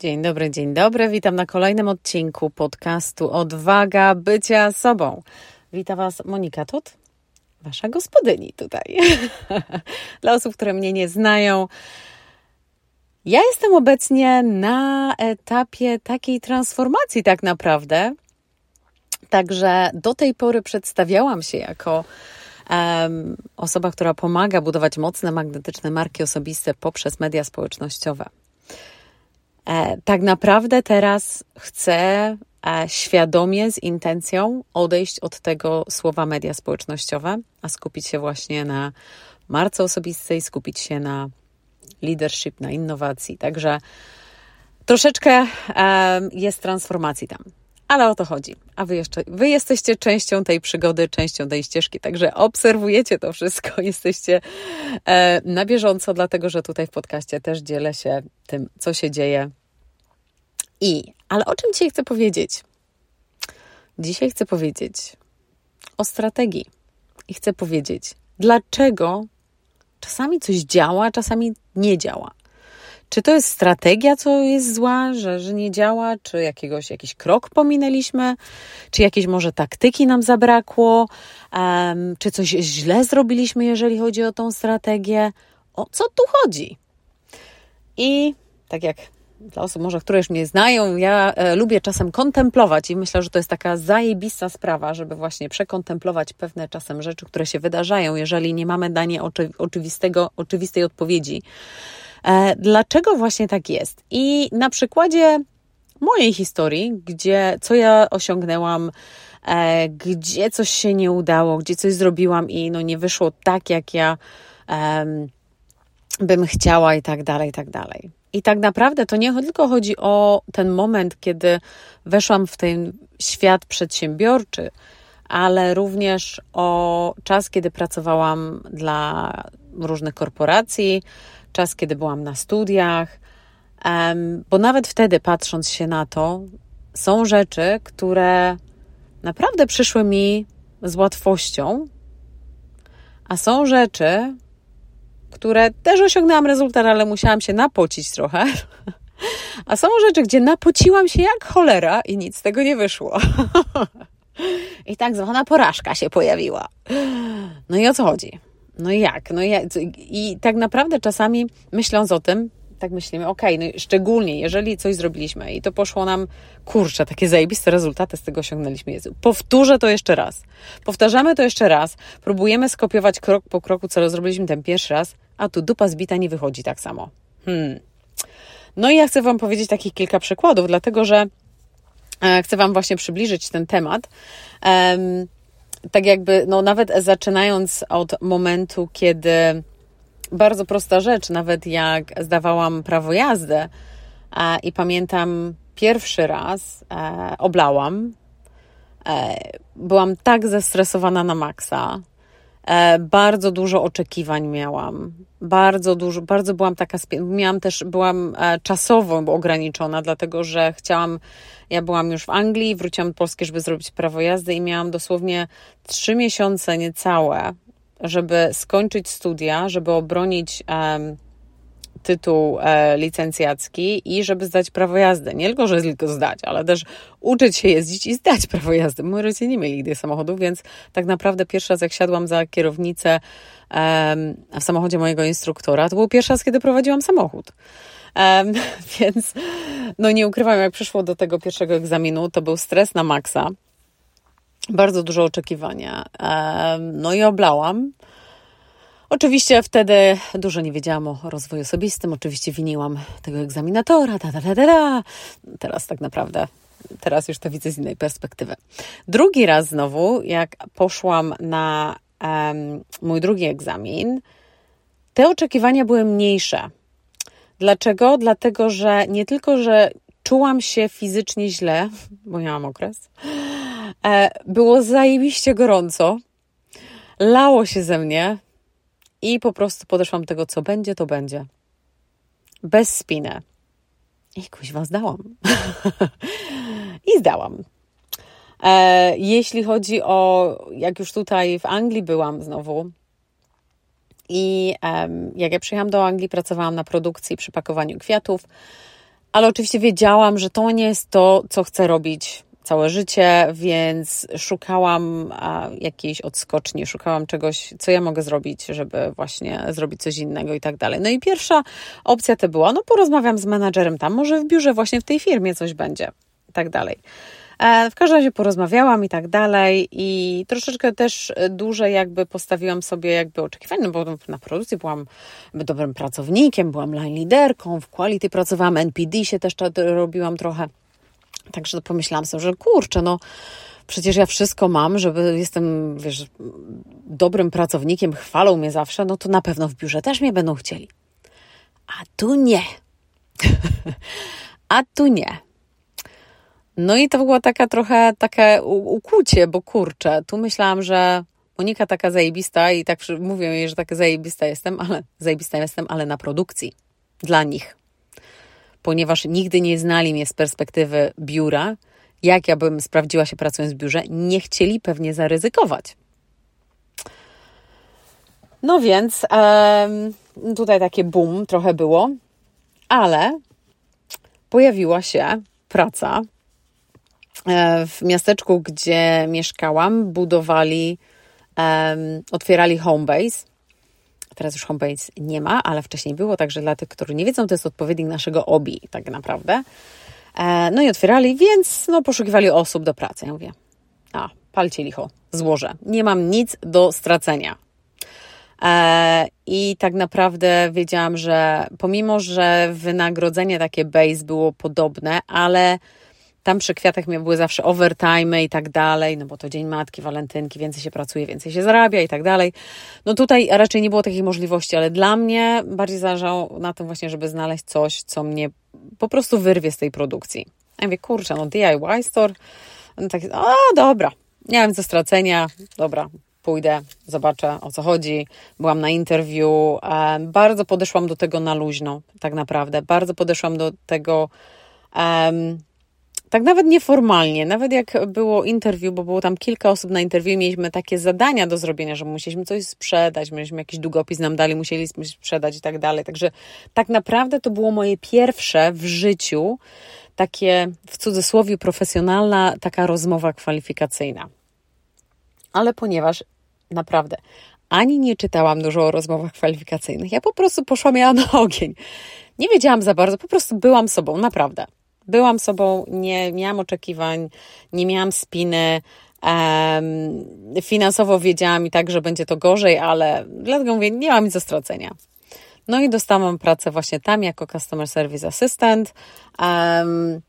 Dzień dobry, dzień dobry. Witam na kolejnym odcinku podcastu Odwaga bycia sobą. Witam Was Monika Tot, Wasza gospodyni tutaj. Dla osób, które mnie nie znają, ja jestem obecnie na etapie takiej transformacji, tak naprawdę. Także do tej pory przedstawiałam się jako um, osoba, która pomaga budować mocne, magnetyczne marki osobiste poprzez media społecznościowe. E, tak naprawdę teraz chcę e, świadomie, z intencją odejść od tego słowa media społecznościowe, a skupić się właśnie na marce osobistej, skupić się na leadership, na innowacji. Także troszeczkę jest transformacji tam. Ale o to chodzi. A wy jeszcze, wy jesteście częścią tej przygody, częścią tej ścieżki, także obserwujecie to wszystko, jesteście e, na bieżąco, dlatego że tutaj w podcaście też dzielę się tym, co się dzieje. I, ale o czym dzisiaj chcę powiedzieć? Dzisiaj chcę powiedzieć o strategii i chcę powiedzieć, dlaczego czasami coś działa, czasami nie działa. Czy to jest strategia, co jest zła, że, że nie działa, czy jakiegoś, jakiś krok pominęliśmy, czy jakieś może taktyki nam zabrakło, um, czy coś źle zrobiliśmy, jeżeli chodzi o tą strategię? O co tu chodzi? I tak jak dla osób może, które już mnie znają, ja e, lubię czasem kontemplować i myślę, że to jest taka zajebista sprawa, żeby właśnie przekontemplować pewne czasem rzeczy, które się wydarzają, jeżeli nie mamy na nie oczy, oczywistego, oczywistej odpowiedzi. E, dlaczego właśnie tak jest? I na przykładzie mojej historii, gdzie co ja osiągnęłam, e, gdzie coś się nie udało, gdzie coś zrobiłam i no nie wyszło tak, jak ja bym chciała i tak dalej, i tak dalej. I tak naprawdę to nie tylko chodzi o ten moment, kiedy weszłam w ten świat przedsiębiorczy, ale również o czas, kiedy pracowałam dla różnych korporacji, czas, kiedy byłam na studiach, bo nawet wtedy, patrząc się na to, są rzeczy, które naprawdę przyszły mi z łatwością, a są rzeczy, które też osiągnęłam rezultat, ale musiałam się napocić trochę. A są rzeczy, gdzie napociłam się jak cholera i nic z tego nie wyszło. I tak zwana porażka się pojawiła. No i o co chodzi? No jak? No i? I tak naprawdę czasami myśląc o tym, tak myślimy, okay, no szczególnie jeżeli coś zrobiliśmy i to poszło nam, kurczę, takie zajebiste rezultaty z tego osiągnęliśmy. Jezu, powtórzę to jeszcze raz. Powtarzamy to jeszcze raz, próbujemy skopiować krok po kroku, co zrobiliśmy ten pierwszy raz, a tu dupa zbita nie wychodzi tak samo. Hmm. No i ja chcę Wam powiedzieć takich kilka przykładów, dlatego że e, chcę Wam właśnie przybliżyć ten temat. Tak jakby, no nawet zaczynając od momentu, kiedy bardzo prosta rzecz, nawet jak zdawałam prawo jazdy e, i pamiętam pierwszy raz e, oblałam, e, byłam tak zestresowana na maksa, bardzo dużo oczekiwań miałam, bardzo dużo, bardzo byłam taka, miałam też, byłam czasowo ograniczona, dlatego że chciałam, ja byłam już w Anglii, wróciłam do Polski, żeby zrobić prawo jazdy i miałam dosłownie trzy miesiące niecałe żeby skończyć studia, żeby obronić tytuł e, licencjacki i żeby zdać prawo jazdy. Nie tylko, że tylko zdać, ale też uczyć się jeździć i zdać prawo jazdy. Moi rodzice nie mieli nigdy samochodów, więc tak naprawdę pierwszy raz jak siadłam za kierownicę w samochodzie mojego instruktora, to był pierwszy raz, kiedy prowadziłam samochód. Um, więc no nie ukrywam, jak przyszło do tego pierwszego egzaminu, to był stres na maksa bardzo dużo oczekiwania. No i oblałam. Oczywiście wtedy dużo nie wiedziałam o rozwoju osobistym, oczywiście winiłam tego egzaminatora, da, da, da, da. Teraz tak naprawdę, teraz już to widzę z innej perspektywy. Drugi raz znowu, jak poszłam na um, mój drugi egzamin, te oczekiwania były mniejsze. Dlaczego? Dlatego, że nie tylko, że czułam się fizycznie źle, bo miałam okres, było zajebiście gorąco. Lało się ze mnie i po prostu podeszłam tego, co będzie, to będzie. Bez spinę. I kuźwa zdałam. I zdałam. E, jeśli chodzi o, jak już tutaj w Anglii byłam znowu, i um, jak ja przyjechałam do Anglii, pracowałam na produkcji przy pakowaniu kwiatów. ale oczywiście wiedziałam, że to nie jest to, co chcę robić całe życie, więc szukałam jakiejś odskoczni, szukałam czegoś, co ja mogę zrobić, żeby właśnie zrobić coś innego i tak dalej. No i pierwsza opcja to była, no porozmawiam z menadżerem tam, może w biurze właśnie w tej firmie coś będzie i tak dalej. E, w każdym razie porozmawiałam i tak dalej i troszeczkę też dłużej jakby postawiłam sobie jakby oczekiwania, no bo na produkcji byłam dobrym pracownikiem, byłam line liderką, w quality pracowałam, NPD się też robiłam trochę. Także pomyślałam sobie, że kurczę, no przecież ja wszystko mam, żeby jestem, wiesz, dobrym pracownikiem, chwalą mnie zawsze, no to na pewno w biurze też mnie będą chcieli. A tu nie. A tu nie. No i to była taka trochę takie ukłucie, bo kurczę, tu myślałam, że Monika taka zajebista i tak mówię jej, że taka zajebista jestem, ale zajebista jestem, ale na produkcji. Dla nich ponieważ nigdy nie znali mnie z perspektywy biura, jak ja bym sprawdziła się pracując w biurze, nie chcieli pewnie zaryzykować. No więc tutaj takie boom trochę było, ale pojawiła się praca e, w miasteczku, gdzie mieszkałam, budowali, otwierali Homebase Teraz już homepage nie ma, ale wcześniej było, także dla tych, którzy nie wiedzą, to jest odpowiednik naszego OBI tak naprawdę. E, no i otwierali, więc no, poszukiwali osób do pracy. Ja mówię, a, palcie licho, złożę. Nie mam nic do stracenia. E, I tak naprawdę wiedziałam, że pomimo, że wynagrodzenie takie base było podobne, ale tam przy kwiatach były zawsze overtime i tak dalej, no bo to Dzień Matki, Walentynki, więcej się pracuje, więcej się zarabia i tak dalej. No tutaj raczej nie było takich możliwości, ale dla mnie bardziej zależało na tym właśnie, żeby znaleźć coś, co mnie po prostu wyrwie z tej produkcji. Ja mówię, kurczę, no DIY store, no tak, o dobra, nie mam co stracenia, dobra, pójdę, zobaczę o co chodzi. Byłam na interwiu, um, bardzo podeszłam do tego na luźno, tak naprawdę. Bardzo podeszłam do tego tak nawet nieformalnie, nawet jak było interwiu, bo było tam kilka osób na interwiu, mieliśmy takie zadania do zrobienia, że musieliśmy coś sprzedać, mieliśmy jakiś długopis nam dali, musieliśmy sprzedać i tak dalej. Także tak naprawdę to było moje pierwsze w życiu takie w cudzysłowie profesjonalna taka rozmowa kwalifikacyjna. Ale ponieważ naprawdę ani nie czytałam dużo o rozmowach kwalifikacyjnych, ja po prostu poszłam ja na ogień. Nie wiedziałam za bardzo, po prostu byłam sobą, naprawdę. Byłam sobą, nie miałam oczekiwań, nie miałam spiny. Um, finansowo wiedziałam i tak, że będzie to gorzej, ale dlatego mówię, nie mam nic do stracenia. No i dostałam pracę właśnie tam jako Customer Service Assistant. Um,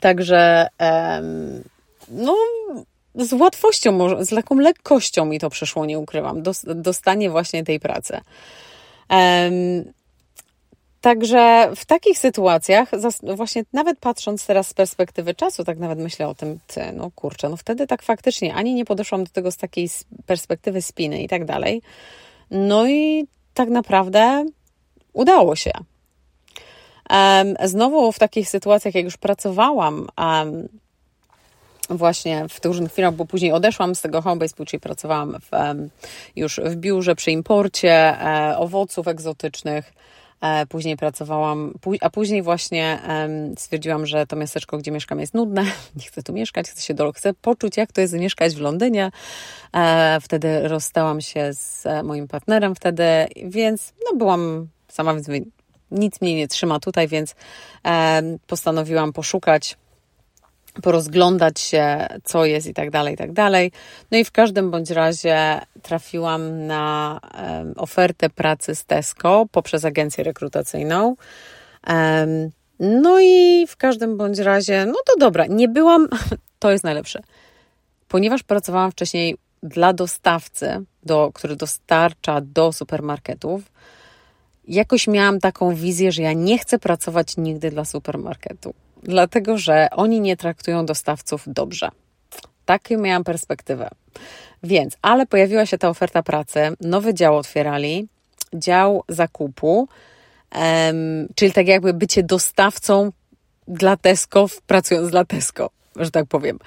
także um, no, z łatwością, z taką lekkością mi to przyszło, nie ukrywam, dostanie właśnie tej pracy. Um, Także w takich sytuacjach, właśnie nawet patrząc teraz z perspektywy czasu, tak nawet myślę o tym, ty, no kurczę, no wtedy tak faktycznie ani nie podeszłam do tego z takiej perspektywy spiny i tak dalej. No i tak naprawdę udało się. Znowu w takich sytuacjach, jak już pracowałam właśnie w tych różnych firmach, bo później odeszłam z tego Homebase, później pracowałam w, już w biurze przy imporcie e, owoców egzotycznych, później pracowałam, a później właśnie stwierdziłam, że to miasteczko, gdzie mieszkam, jest nudne. Nie chcę tu mieszkać, chcę się do, chcę poczuć, jak to jest mieszkać w Londynie. E, wtedy rozstałam się z e, moim partnerem wtedy, więc no byłam sama, więc nic mnie nie trzyma tutaj, więc postanowiłam poszukać porozglądać się, co jest i tak dalej, i tak dalej. No i w każdym bądź razie trafiłam na ofertę pracy z Tesco poprzez agencję rekrutacyjną. No i w każdym bądź razie, no to dobra, nie byłam, to jest najlepsze, ponieważ pracowałam wcześniej dla dostawcy, do, który dostarcza do supermarketów, jakoś miałam taką wizję, że ja nie chcę pracować nigdy dla supermarketu dlatego że oni nie traktują dostawców dobrze. Taką miałam perspektywę. Więc, ale pojawiła się ta oferta pracy, nowy dział otwierali, dział zakupu, czyli tak jakby bycie dostawcą dla Tesco, pracując dla Tesco, że tak powiem.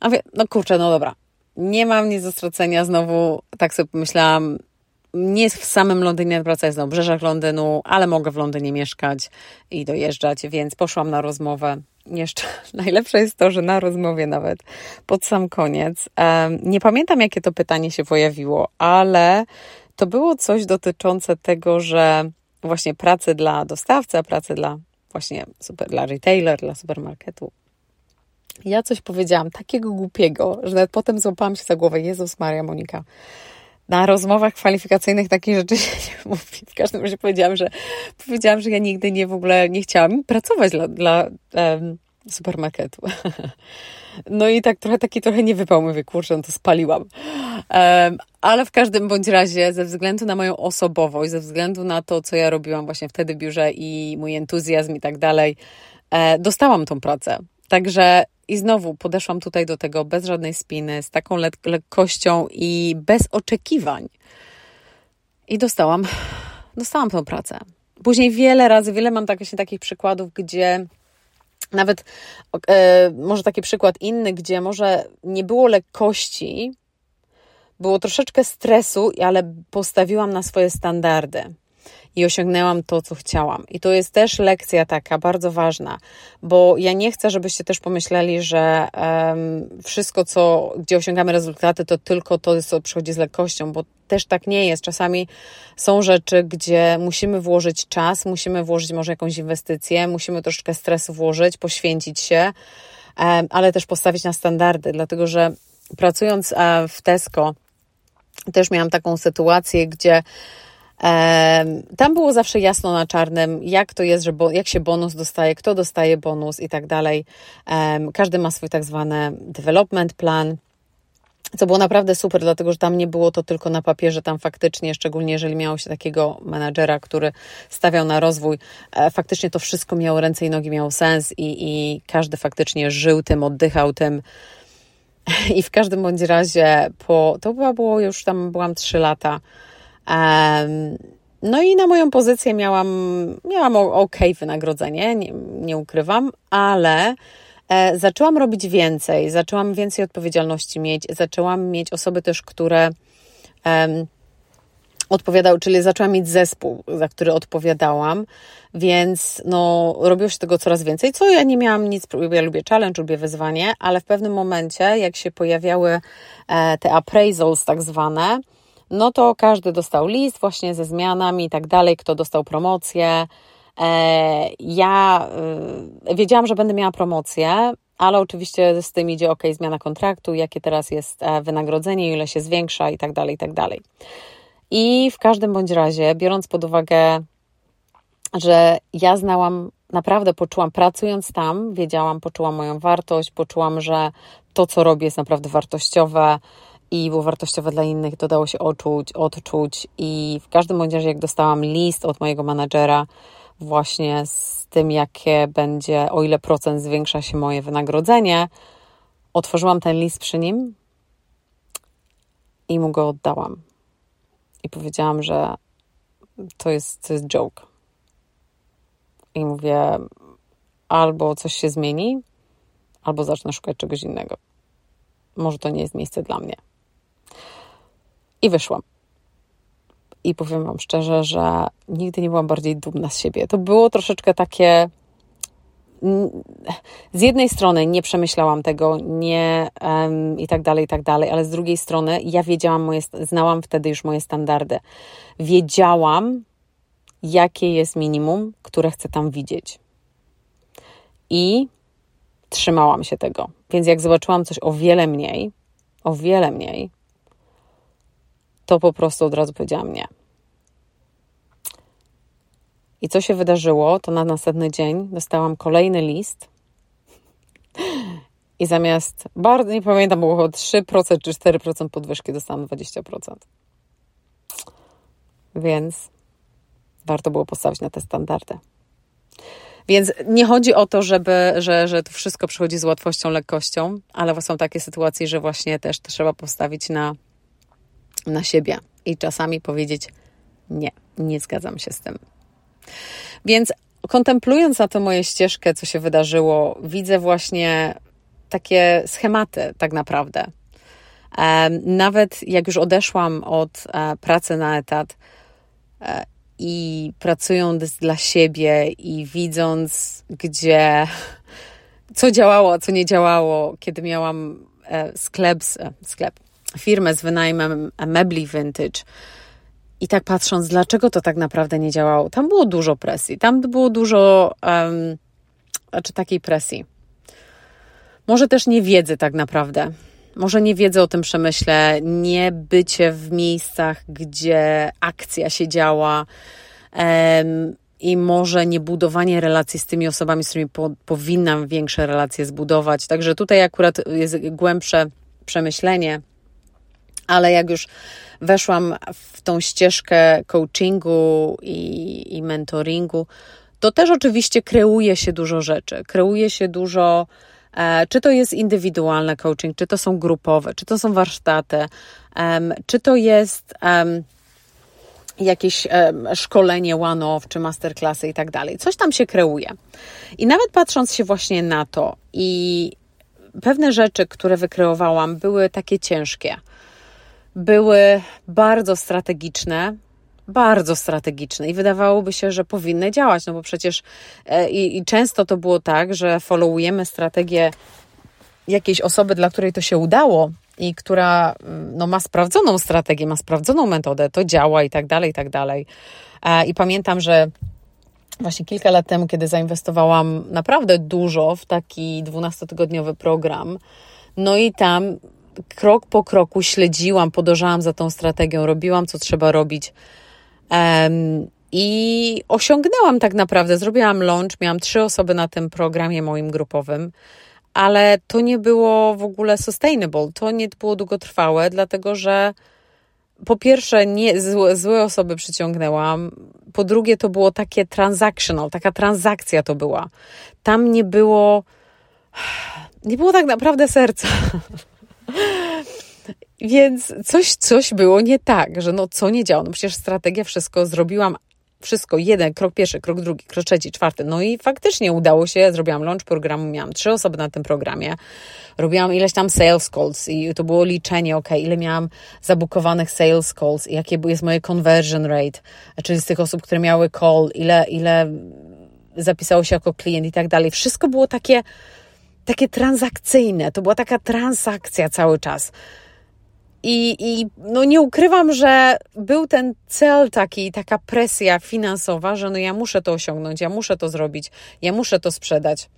A wie, no kurczę, no dobra, nie mam nic do stracenia, znowu tak sobie pomyślałam, nie w samym Londynie, praca jest na obrzeżach Londynu, ale mogę w Londynie mieszkać i dojeżdżać, więc poszłam na rozmowę. Jeszcze najlepsze jest to, że na rozmowie nawet pod sam koniec, nie pamiętam jakie to pytanie się pojawiło, ale to było coś dotyczące tego, że właśnie pracy dla dostawcy, a pracy dla właśnie super, dla retailer, dla supermarketu. Ja coś powiedziałam takiego głupiego, że nawet potem złapałam się za głowę. Jezus Maria Monika. Na rozmowach kwalifikacyjnych takich rzeczy się nie mówi. W każdym razie powiedziałam, że powiedziałam, że ja nigdy nie w ogóle nie chciałam pracować dla, dla um, supermarketu. No i tak trochę taki trochę nie wypał, mówię, kurczę, no to spaliłam. Um, ale w każdym bądź razie, ze względu na moją osobowość, ze względu na to, co ja robiłam właśnie wtedy w biurze i mój entuzjazm i tak dalej, e, dostałam tą pracę. Także i znowu podeszłam tutaj do tego bez żadnej spiny, z taką le lekkością i bez oczekiwań. I dostałam, dostałam tą pracę. Później wiele razy, wiele mam tak, właśnie takich przykładów, gdzie nawet e, może taki przykład inny, gdzie może nie było lekkości, było troszeczkę stresu, ale postawiłam na swoje standardy i osiągnęłam to, co chciałam. I to jest też lekcja taka bardzo ważna, bo ja nie chcę, żebyście też pomyśleli, że um, wszystko, co, gdzie osiągamy rezultaty, to tylko to, co przychodzi z lekkością, bo też tak nie jest. Czasami są rzeczy, gdzie musimy włożyć czas, musimy włożyć może jakąś inwestycję, musimy troszeczkę stresu włożyć, poświęcić się, um, ale też postawić na standardy, dlatego że pracując uh, w Tesco, też miałam taką sytuację, gdzie tam było zawsze jasno na czarnym, jak to jest, że bo, jak się bonus dostaje, kto dostaje bonus i tak dalej. Każdy ma swój tak zwany development plan. Co było naprawdę super, dlatego że tam nie było to tylko na papierze, tam faktycznie, szczególnie jeżeli miało się takiego menadżera, który stawiał na rozwój, e, faktycznie to wszystko miało ręce i nogi, miało sens i, i każdy faktycznie żył tym, oddychał tym. I w każdym bądź razie, po, to chyba było już tam, byłam trzy lata, no i na moją pozycję miałam, miałam ok wynagrodzenie, nie, nie ukrywam, ale e, zaczęłam robić więcej, zaczęłam więcej odpowiedzialności mieć, zaczęłam mieć osoby też, które um, odpowiadały, czyli zaczęłam mieć zespół, za który odpowiadałam, więc no, robiło się tego coraz więcej, co ja nie miałam nic, ja lubię challenge, lubię wyzwanie, ale w pewnym momencie, jak się pojawiały e, te appraisals tak zwane, no to każdy dostał list właśnie ze zmianami i tak dalej, kto dostał promocję. E, ja y, wiedziałam, że będę miała promocję, ale oczywiście z tym idzie ok, zmiana kontraktu, jakie teraz jest e, wynagrodzenie, ile się zwiększa i tak dalej, i tak dalej. I w każdym bądź razie, biorąc pod uwagę, że ja znałam, naprawdę poczułam, pracując tam, wiedziałam, poczułam moją wartość, poczułam, że to, co robię, jest naprawdę wartościowe i było wartościowe dla innych, to dało się oczuć, odczuć i w każdym razie jak dostałam list od mojego menadżera właśnie z tym, jakie będzie, o ile procent zwiększa się moje wynagrodzenie, otworzyłam ten list przy nim i mu go oddałam. I powiedziałam, że to jest, to jest joke. I mówię, albo coś się zmieni, albo zacznę szukać czegoś innego. Może to nie jest miejsce dla mnie. I wyszłam. I powiem Wam szczerze, że nigdy nie byłam bardziej dumna z siebie. To było troszeczkę takie. Z jednej strony nie przemyślałam tego, nie um, i tak dalej, i tak dalej, ale z drugiej strony ja wiedziałam, moje, znałam wtedy już moje standardy. Wiedziałam, jakie jest minimum, które chcę tam widzieć. I trzymałam się tego. Więc jak zobaczyłam coś o wiele mniej, o wiele mniej, to po prostu od razu powiedziałam nie. I co się wydarzyło, to na następny dzień dostałam kolejny list i zamiast, bardzo nie pamiętam, było 3% czy 4% podwyżki, dostałam 20%. Więc warto było postawić na te standardy. Więc nie chodzi o to, żeby, że, że to wszystko przychodzi z łatwością, lekkością, ale są takie sytuacje, że właśnie też trzeba postawić na na siebie i czasami powiedzieć: Nie, nie zgadzam się z tym. Więc kontemplując na to moje ścieżkę, co się wydarzyło, widzę właśnie takie schematy, tak naprawdę. Nawet jak już odeszłam od e, pracy na etat e, i pracując dla siebie i widząc, gdzie co działało, co nie działało, kiedy miałam e, sklep, sklep, firmę z wynajmem mebli vintage. I tak patrząc, dlaczego to tak naprawdę nie działało, tam było dużo presji, tam było dużo um, znaczy takiej presji. Może też nie wiedzy tak naprawdę. Może nie wiedzy o tym przemyśle, nie bycie w miejscach, gdzie akcja się działa um, i może nie budowanie relacji z tymi osobami, z którymi po, powinnam większe relacje zbudować. Także tutaj akurat jest głębsze przemyślenie, ale jak już weszłam w tą ścieżkę coachingu i, i mentoringu, to też oczywiście kreuje się dużo rzeczy. Kreuje się dużo, e, czy to jest indywidualny coaching, czy to są grupowe, czy to są warsztaty, um, czy to jest um, jakieś szkolenie one-off, czy masterclassy i tak dalej. Coś tam się kreuje. I nawet patrząc się właśnie na to i pewne rzeczy, które wykreowałam, były takie ciężkie. Były bardzo strategiczne, bardzo strategiczne i wydawałoby się, że powinny działać, no bo przecież e, i, i często to było tak, że followujemy strategię jakiejś osoby, dla której to się udało i która mm, no, ma sprawdzoną strategię, ma sprawdzoną metodę, to działa i tak dalej, i tak dalej. E, I pamiętam, że właśnie kilka lat temu, kiedy zainwestowałam naprawdę dużo w taki 12-tygodniowy program, no i tam krok po kroku śledziłam, podążałam za tą strategią, robiłam co trzeba robić. Um, I osiągnęłam tak naprawdę, zrobiłam launch, miałam trzy osoby na tym programie moim grupowym, ale to nie było w ogóle sustainable, to nie było długotrwałe, dlatego że po pierwsze nie, złe, złe osoby przyciągnęłam, po drugie to było takie transactional, taka transakcja to była. Tam nie było, nie było tak naprawdę serca. Więc coś, coś było nie tak, że no co nie działa. No przecież strategia wszystko zrobiłam, wszystko, jeden, krok pierwszy, krok drugi, krok trzeci, czwarty. No i faktycznie udało się, zrobiłam launch programu, miałam trzy osoby na tym programie, robiłam ileś tam sales calls i to było liczenie, ok, ile miałam zabukowanych sales calls, jakie jest moje conversion rate, czyli z tych osób, które miały call, ile, ile zapisało się jako klient i tak dalej. Wszystko było takie, takie transakcyjne, to była taka transakcja cały czas. I, I no nie ukrywam, że był ten cel taki, taka presja finansowa, że no ja muszę to osiągnąć, ja muszę to zrobić, ja muszę to sprzedać.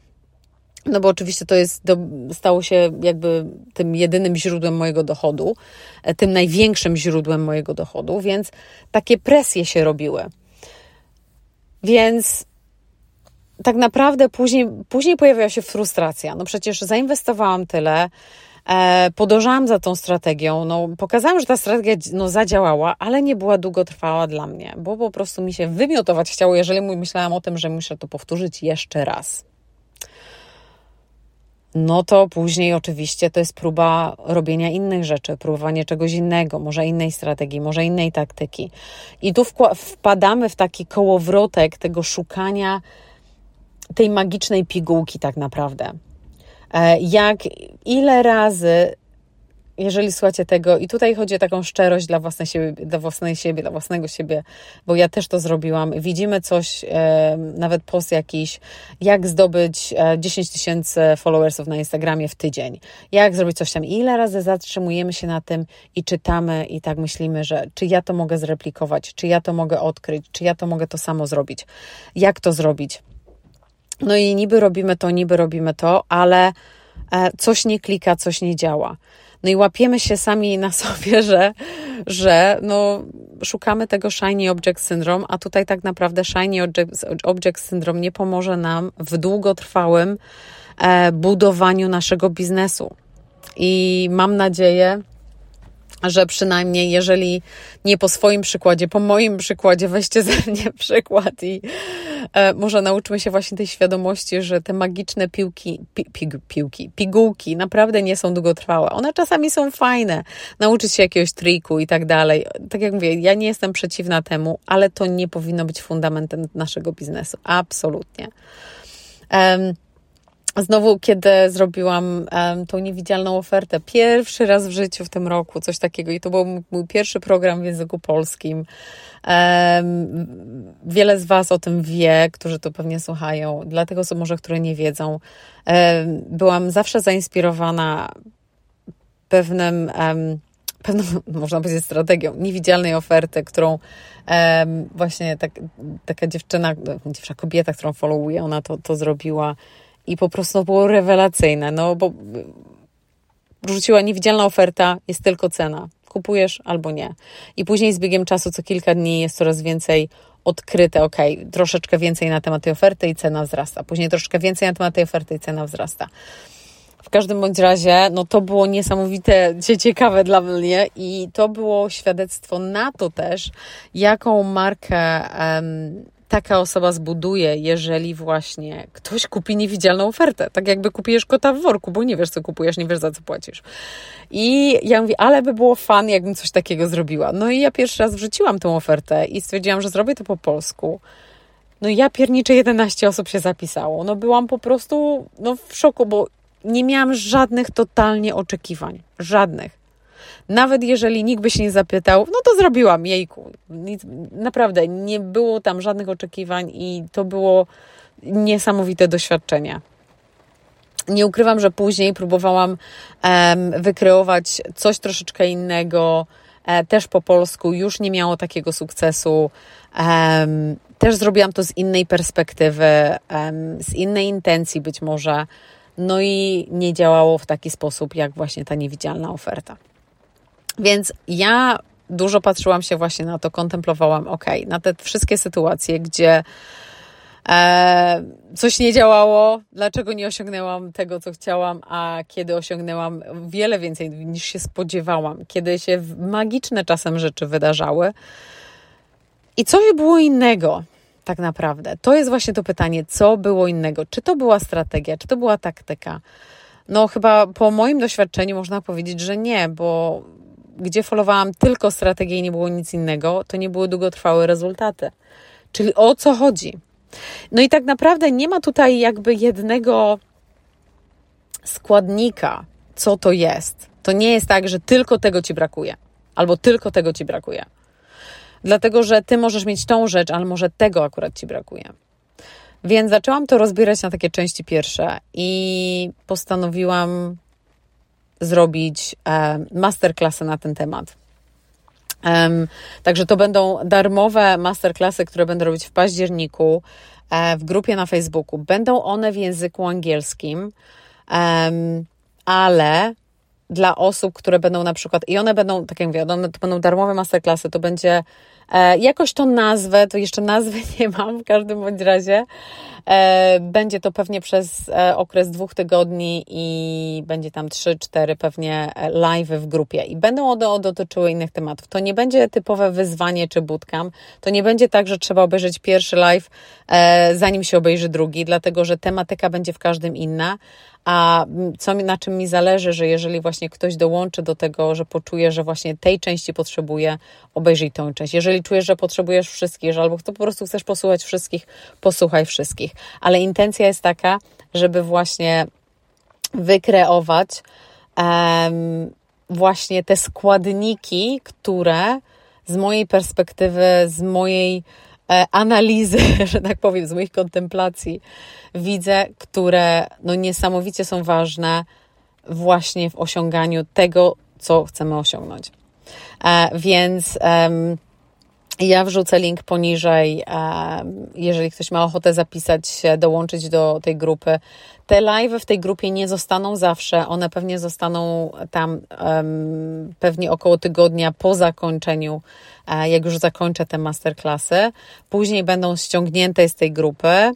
No bo oczywiście to jest, stało się jakby tym jedynym źródłem mojego dochodu, e, tym największym źródłem mojego dochodu, więc takie presje się robiły. Więc tak naprawdę później, później pojawiła się frustracja. No przecież zainwestowałam tyle, e, podążałam za tą strategią. No, pokazałam, że ta strategia no, zadziałała, ale nie była długotrwała dla mnie, bo po prostu mi się wymiotować chciało, jeżeli myślałam o tym, że muszę to powtórzyć jeszcze raz. No to później oczywiście to jest próba robienia innych rzeczy, próbowanie czegoś innego, może innej strategii, może innej taktyki. I tu wpadamy w taki kołowrotek tego szukania tej magicznej pigułki, tak naprawdę. E, jak ile razy, jeżeli słuchacie tego, i tutaj chodzi o taką szczerość dla własnej siebie, dla własnej siebie, dla własnego siebie, bo ja też to zrobiłam. Widzimy coś, e, nawet post jakiś, jak zdobyć 10 e, tysięcy followersów na Instagramie w tydzień, jak zrobić coś tam. Ile razy zatrzymujemy się na tym i czytamy i tak myślimy, że czy ja to mogę zreplikować, czy ja to mogę odkryć, czy ja to mogę to samo zrobić, jak to zrobić. No i niby robimy to, niby robimy to, ale e, coś nie klika, coś nie działa. No i łapiemy się sami na sobie, że, że no, szukamy tego shiny object syndrome, a tutaj tak naprawdę shiny object, object syndrome nie pomoże nam w długotrwałym e, budowaniu naszego biznesu. I mam nadzieję, że przynajmniej jeżeli nie po swoim przykładzie, po moim przykładzie, weźcie ze mnie przykład i może nauczmy się właśnie tej świadomości, że te magiczne piłki, pi, pi, piłki, pigułki naprawdę nie są długotrwałe. One czasami są fajne, nauczyć się jakiegoś triku i tak dalej. Tak jak mówię, ja nie jestem przeciwna temu, ale to nie powinno być fundamentem naszego biznesu. Absolutnie. Um, Znowu, kiedy zrobiłam um, tą niewidzialną ofertę, pierwszy raz w życiu w tym roku, coś takiego, i to był mój pierwszy program w języku polskim. Um, wiele z Was o tym wie, którzy to pewnie słuchają, dla tych osób może, które nie wiedzą. Um, byłam zawsze zainspirowana pewnym, pewną, można powiedzieć, strategią niewidzialnej oferty, którą właśnie tak, taka dziewczyna, dziewczyna kobieta, którą followuję, ona to, to zrobiła i po prostu było rewelacyjne, no bo rzuciła niewidzialna oferta, jest tylko cena. Kupujesz albo nie. I później z biegiem czasu, co kilka dni, jest coraz więcej odkryte, ok, troszeczkę więcej na temat tej oferty i cena wzrasta. Później troszeczkę więcej na temat tej oferty i cena wzrasta. W każdym bądź razie, no to było niesamowite, ciekawe dla mnie i to było świadectwo na to też, jaką markę um, taka osoba zbuduje, jeżeli właśnie ktoś kupi niewidzialną ofertę. Tak jakby kupujesz kota w worku, bo nie wiesz, co kupujesz, nie wiesz, za co płacisz. I ja mówię, ale by było fan, jakbym coś takiego zrobiła. No i ja pierwszy raz wrzuciłam tą ofertę i stwierdziłam, że zrobię to po polsku. No ja piernicze 11 osób się zapisało. No byłam po prostu no, w szoku, bo nie miałam żadnych totalnie oczekiwań. Żadnych. Nawet jeżeli nikt by się nie zapytał, no to zrobiłam, jejku. Nic, naprawdę, nie było tam żadnych oczekiwań i to było niesamowite doświadczenie. Nie ukrywam, że później próbowałam um, wykreować coś troszeczkę innego, e, też po polsku, już nie miało takiego sukcesu. Um, też zrobiłam to z innej perspektywy, um, z innej intencji być może. No i nie działało w taki sposób, jak właśnie ta niewidzialna oferta. Więc ja dużo patrzyłam się właśnie na to, kontemplowałam, ok, na te wszystkie sytuacje, gdzie e, coś nie działało, dlaczego nie osiągnęłam tego, co chciałam, a kiedy osiągnęłam wiele więcej niż się spodziewałam, kiedy się magiczne czasem rzeczy wydarzały. I co było innego? tak naprawdę? To jest właśnie to pytanie, co było innego? Czy to była strategia, czy to była taktyka? No, chyba po moim doświadczeniu można powiedzieć, że nie, bo gdzie followałam tylko strategię i nie było nic innego, to nie były długotrwałe rezultaty. Czyli o co chodzi? No i tak naprawdę nie ma tutaj jakby jednego składnika, co to jest. To nie jest tak, że tylko tego ci brakuje, albo tylko tego ci brakuje. Dlatego, że ty możesz mieć tą rzecz, ale może tego akurat ci brakuje. Więc zaczęłam to rozbierać na takie części pierwsze i postanowiłam zrobić e, masterclassy na ten temat. Także to będą darmowe masterclassy, które będę robić w październiku e, w grupie na Facebooku. Będą one w języku angielskim, ale dla osób, które będą na przykład, i one będą, tak jak mówię, one to będą darmowe masterclassy, to będzie E, jakoś to nazwę, to jeszcze nazwy nie mam w każdym bądź razie. E, będzie to pewnie przez e, okres dwóch tygodni i będzie tam trzy, cztery pewnie live w grupie i będą one dotyczyły innych tematów. To nie będzie typowe wyzwanie czy bootcamp. To nie będzie tak, że trzeba obejrzeć pierwszy live, zanim się obejrzy drugi, dlatego że tematyka będzie w każdym inna, a co, na czym mi zależy, że jeżeli właśnie ktoś dołączy do tego, że poczuje, że właśnie tej części potrzebuje, obejrzyj tą część. Jeżeli czujesz, że potrzebujesz wszystkich, że albo to po prostu chcesz posłuchać wszystkich, posłuchaj wszystkich. Ale intencja jest taka, żeby właśnie wykreować um, właśnie te składniki, które z mojej perspektywy, z mojej E, analizy, że tak powiem, z moich kontemplacji widzę, które no niesamowicie są ważne właśnie w osiąganiu tego, co chcemy osiągnąć. E, więc ja wrzucę link poniżej, jeżeli ktoś ma ochotę zapisać się, dołączyć do tej grupy. Te live w tej grupie nie zostaną zawsze, one pewnie zostaną tam um, pewnie około tygodnia po zakończeniu, e, jak już zakończę te masterclassy. Później będą ściągnięte z tej grupy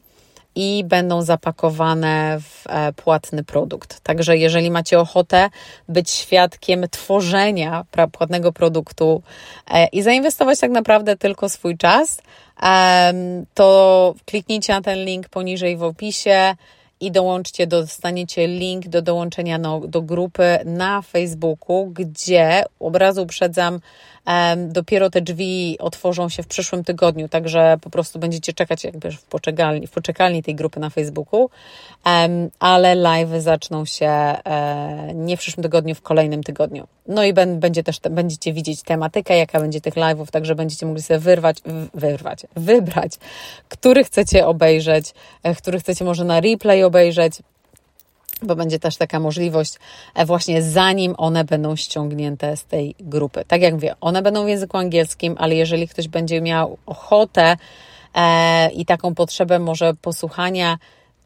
i będą zapakowane w e, płatny produkt. Także jeżeli macie ochotę być świadkiem tworzenia płatnego produktu e, i zainwestować tak naprawdę tylko swój czas, to kliknijcie na ten link poniżej w opisie i dołączcie, dostaniecie link do dołączenia no, do grupy na Facebooku, gdzie od razu uprzedzam, Dopiero te drzwi otworzą się w przyszłym tygodniu, także po prostu będziecie czekać jakby w poczekalni, w poczekalni tej grupy na Facebooku, ale live zaczną się e, nie w przyszłym tygodniu, w kolejnym tygodniu. No i będzie też, będziecie widzieć tematykę, jaka będzie tych live'ów, także będziecie mogli sobie wyrwać, wyrwać, wybrać, który chcecie obejrzeć, e, który chcecie może na replay obejrzeć, bo będzie też taka możliwość e, właśnie zanim one będą ściągnięte z tej grupy. Tak jak mówię, one będą w języku angielskim, ale jeżeli ktoś będzie miał ochotę e, i taką potrzebę może posłuchania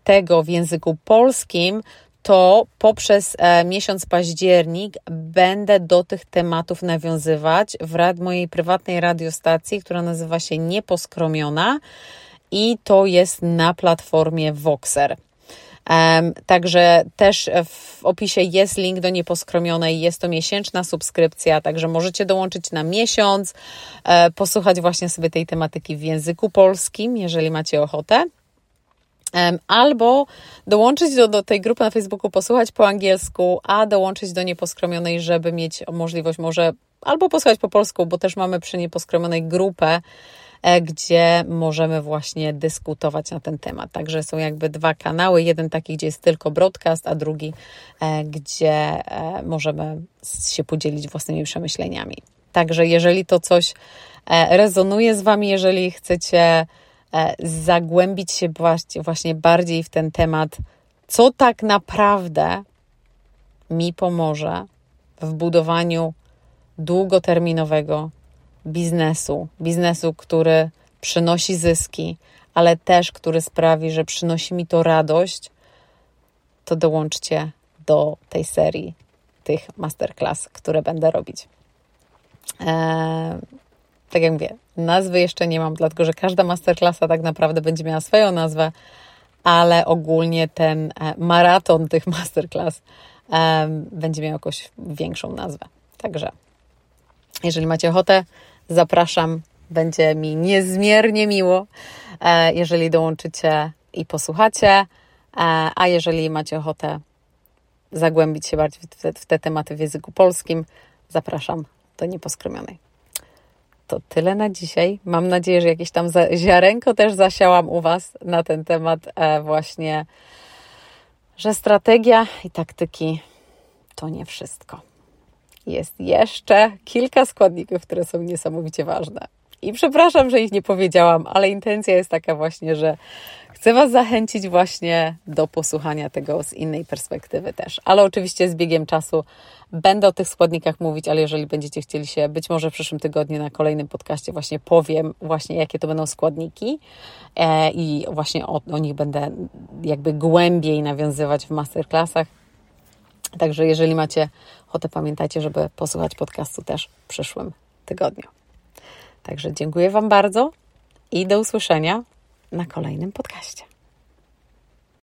tego w języku polskim, to poprzez e, miesiąc październik będę do tych tematów nawiązywać w rad mojej prywatnej radiostacji, która nazywa się Nieposkromiona i to jest na platformie Voxer. Także też w opisie jest link do nieposkromionej, jest to miesięczna subskrypcja, także możecie dołączyć na miesiąc, e, posłuchać właśnie sobie tej tematyki w języku polskim, jeżeli macie ochotę. Albo dołączyć do, do tej grupy na Facebooku, posłuchać po angielsku, a dołączyć do nieposkromionej, żeby mieć możliwość może albo posłuchać po polsku, bo też mamy przy nieposkromionej grupę gdzie możemy właśnie dyskutować na ten temat. Także są jakby dwa kanały, jeden taki, gdzie jest tylko broadcast, a drugi, e, gdzie e, możemy się podzielić własnymi przemyśleniami. Także jeżeli to coś rezonuje z Wami, jeżeli chcecie zagłębić się właśnie bardziej w ten temat, co tak naprawdę mi pomoże w budowaniu długoterminowego biznesu, biznesu, który przynosi zyski, ale też który sprawi, że przynosi mi to radość, to dołączcie do tej serii tych masterclass, które będę robić. Eee, tak jak mówię, nazwy jeszcze nie mam, dlatego że każda masterclassa tak naprawdę będzie miała swoją nazwę, ale ogólnie ten e, maraton tych masterclass e, będzie miał jakąś większą nazwę. Także jeżeli macie ochotę, zapraszam. Będzie mi niezmiernie miło, e, jeżeli dołączycie i posłuchacie, e, a jeżeli macie ochotę zagłębić się bardziej w te, tematy w języku polskim, zapraszam do Nieposkromionej. To tyle na dzisiaj. Mam nadzieję, że jakieś tam ziarenko też zasiałam u Was na ten temat e, właśnie, że strategia i taktyki to nie wszystko jest jeszcze kilka składników, które są niesamowicie ważne. I przepraszam, że ich nie powiedziałam, ale intencja jest taka właśnie, że chcę Was zachęcić właśnie do posłuchania tego z innej perspektywy też. Ale oczywiście z biegiem czasu będę o tych składnikach mówić, ale jeżeli będziecie chcieli się, być może w przyszłym tygodniu na kolejnym podcaście właśnie powiem właśnie, jakie to będą składniki e, i właśnie o, o nich będę jakby głębiej nawiązywać w masterclassach. Także jeżeli macie ochotę, pamiętajcie, żeby posłuchać podcastu też w przyszłym tygodniu. Także dziękuję Wam bardzo i do usłyszenia na kolejnym podcaście.